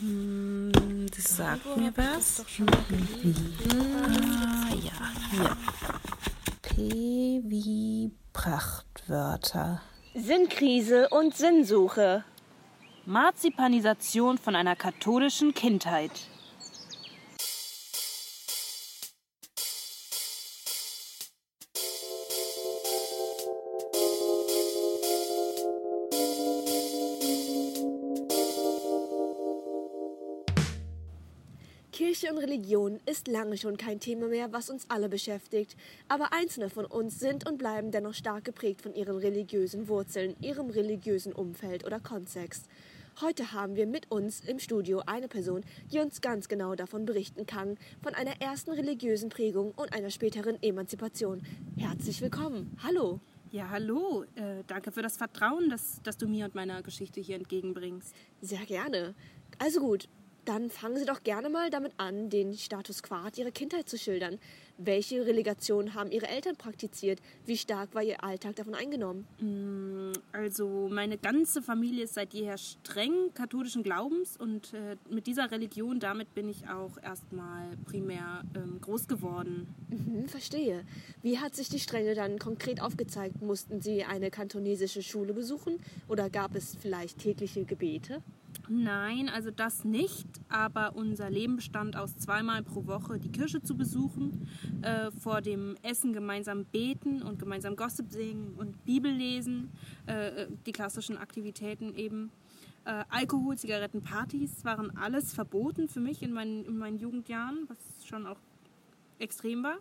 Hm, das sagt mir was. Ah, ja, hier. P wie Prachtwörter. Sinnkrise und Sinnsuche. Marzipanisation von einer katholischen Kindheit. Kirche und Religion ist lange schon kein Thema mehr, was uns alle beschäftigt. Aber einzelne von uns sind und bleiben dennoch stark geprägt von ihren religiösen Wurzeln, ihrem religiösen Umfeld oder Kontext. Heute haben wir mit uns im Studio eine Person, die uns ganz genau davon berichten kann, von einer ersten religiösen Prägung und einer späteren Emanzipation. Herzlich willkommen. Hallo. Ja, hallo. Äh, danke für das Vertrauen, das, das du mir und meiner Geschichte hier entgegenbringst. Sehr gerne. Also gut, dann fangen Sie doch gerne mal damit an, den Status quo Ihrer Kindheit zu schildern. Welche Relegation haben Ihre Eltern praktiziert? Wie stark war Ihr Alltag davon eingenommen? Mm, Also meine ganze Familie ist seit jeher streng katholischen Glaubens und äh, mit dieser Religion, damit bin ich auch erstmal primär ähm, groß geworden. Mhm, verstehe. Wie hat sich die Strenge dann konkret aufgezeigt? Mussten Sie eine kantonesische Schule besuchen oder gab es vielleicht tägliche Gebete? Nein, also das nicht, aber unser Leben bestand aus zweimal pro Woche die Kirche zu besuchen, äh, vor dem Essen gemeinsam beten und gemeinsam Gossip singen und Bibel lesen, äh, äh, die klassischen Aktivitäten eben. Äh, Alkohol, Zigaretten, Partys waren alles verboten für mich in meinen, in meinen Jugendjahren, was schon auch extrem war.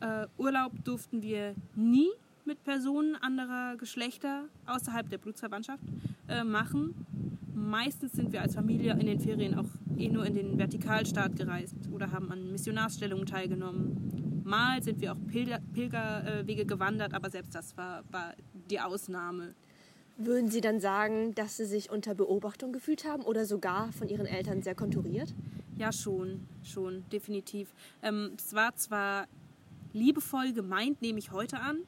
Äh, Urlaub durften wir nie mit Personen anderer Geschlechter außerhalb der Blutsverwandtschaft äh, machen. Meistens sind wir als Familie in den Ferien auch eh nur in den Vertikalstaat gereist oder haben an Missionarsstellungen teilgenommen. Mal sind wir auch Pilger, Pilgerwege gewandert, aber selbst das war, war die Ausnahme. Würden Sie dann sagen, dass Sie sich unter Beobachtung gefühlt haben oder sogar von Ihren Eltern sehr konturiert? Ja, schon, schon, definitiv. Ähm, es war zwar liebevoll gemeint, nehme ich heute an,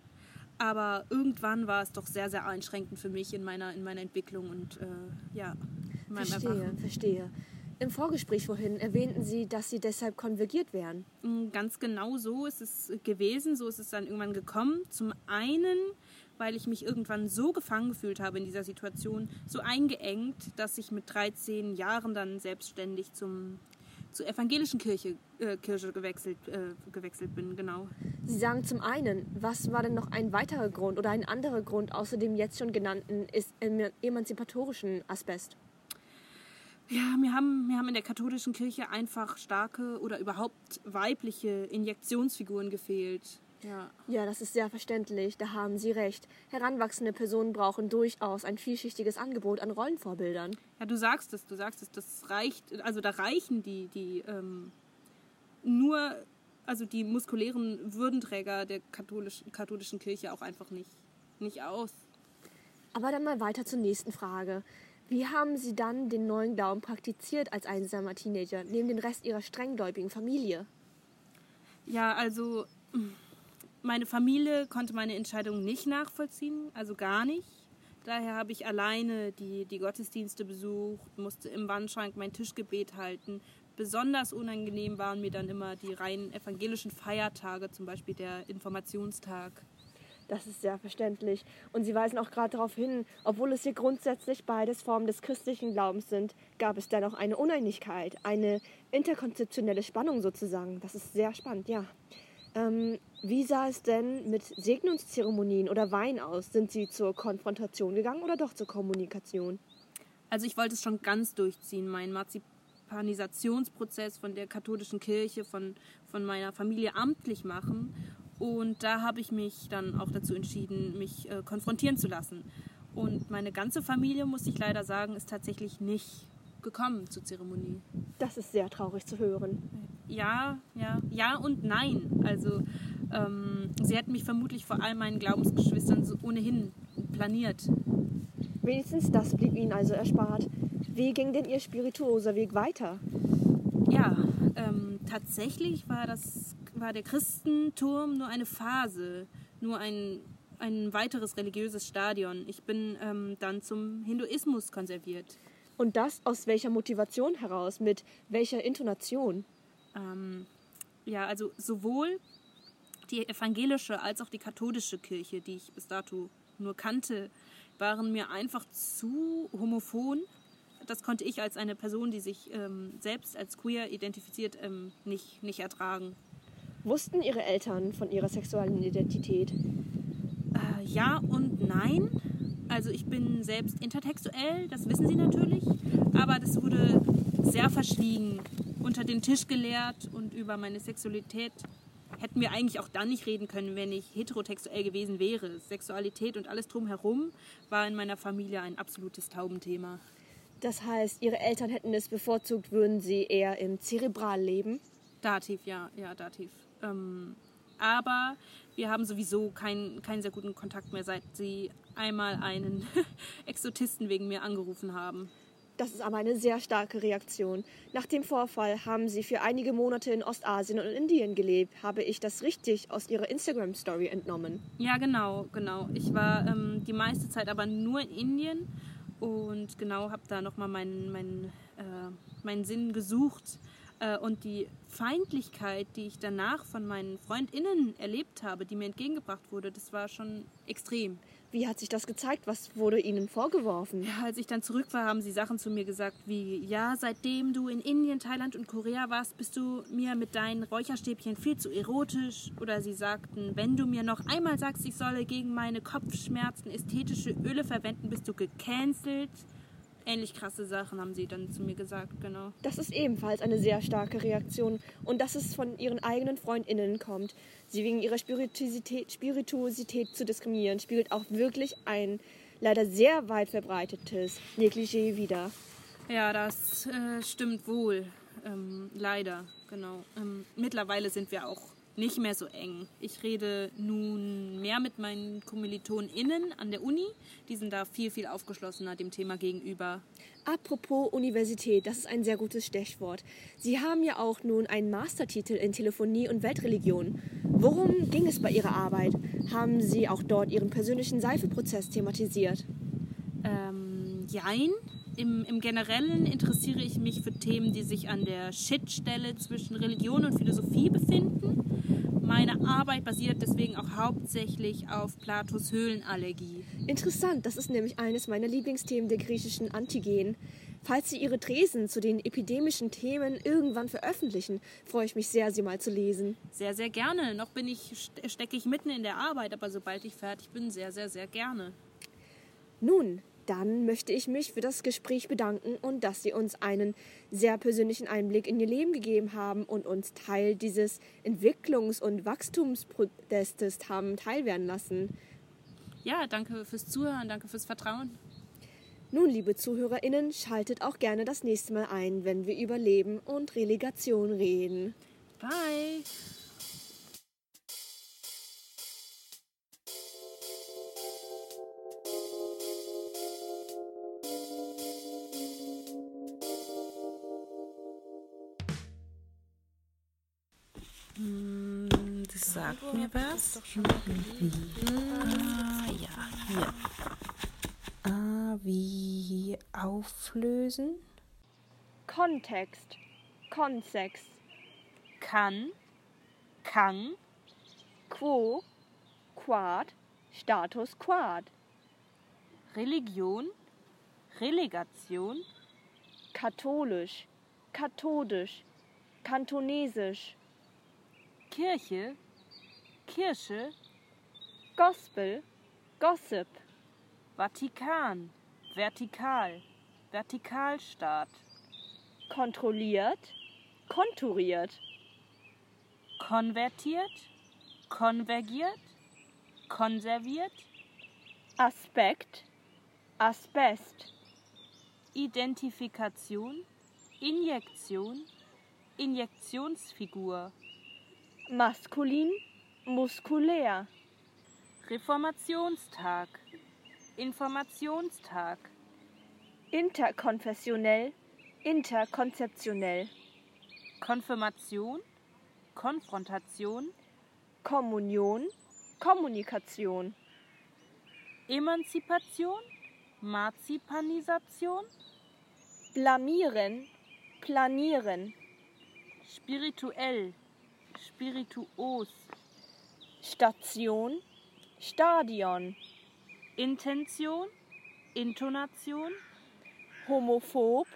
aber irgendwann war es doch sehr, sehr einschränkend für mich in meiner, in meiner Entwicklung und äh, ja, in meinem Verstehe, Erwachen. verstehe. Im Vorgespräch vorhin erwähnten Sie, dass Sie deshalb konvergiert wären. Mm, Ganz genau so ist es gewesen, so ist es dann irgendwann gekommen. Zum einen, weil ich mich irgendwann so gefangen gefühlt habe in dieser Situation, so eingeengt, dass ich mit 13 Jahren dann selbstständig zum, zur evangelischen Kirche, äh, Kirche gewechselt, äh, gewechselt bin, genau. Sie sagen zum einen, was war denn noch ein weiterer Grund oder ein anderer Grund außer dem jetzt schon genannten ist em- emanzipatorischen Aspekt? Ja, wir haben, wir haben in der katholischen Kirche einfach starke oder überhaupt weibliche Injektionsfiguren gefehlt. Ja. Ja, das ist sehr verständlich, da haben Sie recht. Heranwachsende Personen brauchen durchaus ein vielschichtiges Angebot an Rollenvorbildern. Ja, du sagst es, du sagst es, das reicht, also da reichen die, die ähm, nur, also die muskulären Würdenträger der katholischen, katholischen Kirche auch einfach nicht, nicht aus. Aber dann mal weiter zur nächsten Frage. Wie haben Sie dann den neuen Glauben praktiziert als einsamer Teenager, neben dem Rest Ihrer strenggläubigen Familie? Ja, also meine Familie konnte meine Entscheidung nicht nachvollziehen, also gar nicht. Daher habe ich alleine die, die Gottesdienste besucht, musste im Wandschrank mein Tischgebet halten. Besonders unangenehm waren mir dann immer die rein evangelischen Feiertage, zum Beispiel der Informationstag. Das ist sehr verständlich. Und Sie weisen auch gerade darauf hin, obwohl es hier grundsätzlich beides Formen des christlichen Glaubens sind, gab es dennoch eine Uneinigkeit, eine interkonzeptionelle Spannung sozusagen. Das ist sehr spannend, ja. Ähm, wie sah es denn mit Segnungszeremonien oder Wein aus? Sind Sie zur Konfrontation gegangen oder doch zur Kommunikation? Also ich wollte es schon ganz durchziehen, meinen Marzipanisationsprozess von der katholischen Kirche, von, von meiner Familie amtlich machen. Und da habe ich mich dann auch dazu entschieden, mich äh, konfrontieren zu lassen. Und meine ganze Familie, muss ich leider sagen, ist tatsächlich nicht gekommen zur Zeremonie. Das ist sehr traurig zu hören. Ja, ja, ja und nein. Also ähm, sie hätten mich vermutlich vor all meinen Glaubensgeschwistern so ohnehin planiert. Wenigstens das blieb Ihnen also erspart. Wie ging denn Ihr spirituoser Weg weiter? Ja, ähm, tatsächlich war, das, war der Christenturm nur eine Phase, nur ein, ein weiteres religiöses Stadion. Ich bin ähm, dann zum Hinduismus konserviert. Und das aus welcher Motivation heraus? Mit welcher Intonation? Ähm, ja, also sowohl die evangelische als auch die katholische Kirche, die ich bis dato nur kannte, waren mir einfach zu homophon. Das konnte ich als eine Person, die sich ähm, selbst als queer identifiziert, ähm, nicht, nicht ertragen. Wussten Ihre Eltern von ihrer sexuellen Identität? Äh, ja und nein. Also ich bin selbst intertextuell, das wissen sie natürlich, aber das wurde sehr verschwiegen, unter den Tisch gelehrt und über meine Sexualität hätten wir eigentlich auch dann nicht reden können, wenn ich heterotextuell gewesen wäre. Sexualität und alles drumherum war in meiner Familie ein absolutes Taubenthema. Das heißt, Ihre Eltern hätten es bevorzugt, würden sie eher im Zerebral leben? Dativ, ja, ja, dativ. Ähm, aber wir haben sowieso keinen, keinen sehr guten Kontakt mehr, seit sie einmal einen Exotisten wegen mir angerufen haben. Das ist aber eine sehr starke Reaktion. Nach dem Vorfall haben Sie für einige Monate in Ostasien und Indien gelebt. Habe ich das richtig aus Ihrer Instagram-Story entnommen? Ja, genau, genau. Ich war ähm, die meiste Zeit aber nur in Indien und genau habe da nochmal meinen, meinen, äh, meinen Sinn gesucht. Äh, und die Feindlichkeit, die ich danach von meinen FreundInnen erlebt habe, die mir entgegengebracht wurde, das war schon extrem. Wie hat sich das gezeigt? Was wurde Ihnen vorgeworfen? Ja, als ich dann zurück war, haben sie Sachen zu mir gesagt wie, ja, seitdem du in Indien, Thailand und Korea warst, bist du mir mit deinen Räucherstäbchen viel zu erotisch. Oder sie sagten, wenn du mir noch einmal sagst, ich solle gegen meine Kopfschmerzen ästhetische Öle verwenden, bist du gecancelt. Ähnlich krasse Sachen haben sie dann zu mir gesagt, genau. Das ist ebenfalls eine sehr starke Reaktion und dass es von ihren eigenen FreundInnen kommt, sie wegen ihrer Spirituosität, Spirituosität zu diskriminieren, spiegelt auch wirklich ein leider sehr weit verbreitetes Negligé wider. Ja, das äh, stimmt wohl. Ähm, leider, genau. Ähm, mittlerweile sind wir auch nicht mehr so eng. Ich rede nun mehr mit meinen KommilitonInnen an der Uni. Die sind da viel, viel aufgeschlossener dem Thema gegenüber. Apropos Universität, das ist ein sehr gutes Stichwort. Sie haben ja auch nun einen Mastertitel in Telefonie und Weltreligion. Worum ging es bei Ihrer Arbeit? Haben Sie auch dort Ihren persönlichen Seifeprozess thematisiert? Ähm, jein. Im, Im Generellen interessiere ich mich für Themen, die sich an der Schnittstelle zwischen Religion und Philosophie befinden. Meine Arbeit basiert deswegen auch hauptsächlich auf Platos Höhlenallergie. Interessant, das ist nämlich eines meiner Lieblingsthemen der griechischen Antigen. Falls Sie Ihre Thesen zu den epidemischen Themen irgendwann veröffentlichen, freue ich mich sehr, sie mal zu lesen. Sehr, sehr gerne. Noch bin ich, stecke ich mitten in der Arbeit, aber sobald ich fertig bin, sehr, sehr, sehr gerne. Nun, dann möchte ich mich für das Gespräch bedanken und dass Sie uns einen sehr persönlichen Einblick in Ihr Leben gegeben haben und uns Teil dieses Entwicklungs- und Wachstumsprotestes haben teilwerden lassen. Ja, danke fürs Zuhören, danke fürs Vertrauen. Nun, liebe ZuhörerInnen, schaltet auch gerne das nächste Mal ein, wenn wir über Leben und Relegation reden. Bye! Das sagt mir was. Ah, ja, hier. Ah, wie auflösen? Kontext, Konsex, Kann, Kang, Quo, Quad, Status Quad, Religion, Relegation, katholisch, kathodisch, kantonesisch, Kirche, Kirche, Gospel, Gossip, Vatikan, Vertikal, Vertikalstaat, kontrolliert, konturiert, konvertiert, konvergiert, konserviert, Aspekt, Asbest, Identifikation, Injektion, Injektionsfigur, maskulin, muskulär, Reformationstag, Informationstag, interkonfessionell, interkonzeptionell, Konfirmation, Konfrontation, Kommunion, Kommunikation, Emanzipation, Marzipanisation, blamieren, planieren, spirituell, spirituos, Station, Stadion, Intention, Intonation, homophob,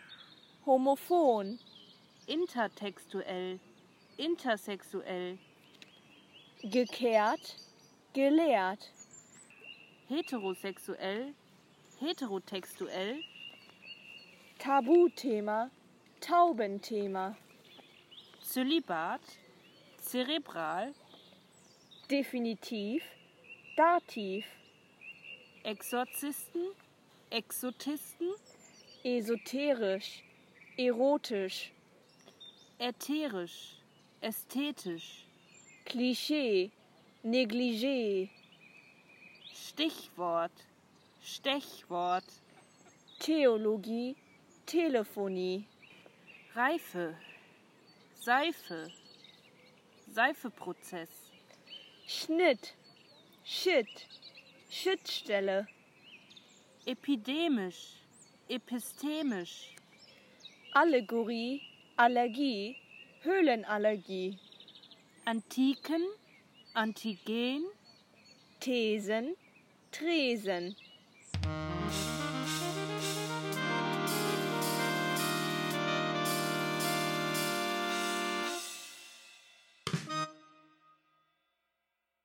homophon, intertextuell, intersexuell, gekehrt, gelehrt, heterosexuell, heterotextuell, Tabuthema, Taubenthema, Zölibat, zerebral, definitiv, dativ, Exorzisten, Exotisten, esoterisch, erotisch, ätherisch, ästhetisch, Klischee, negligé, Stichwort, Stechwort, Theologie, Telefonie, Reife, Seife, Seifeprozess, Schnitt, Shit, Schnittstelle, epidemisch, epistemisch, Allegorie, Allergie, Höhlenallergie, Antiken, Antigen, Thesen, Tresen,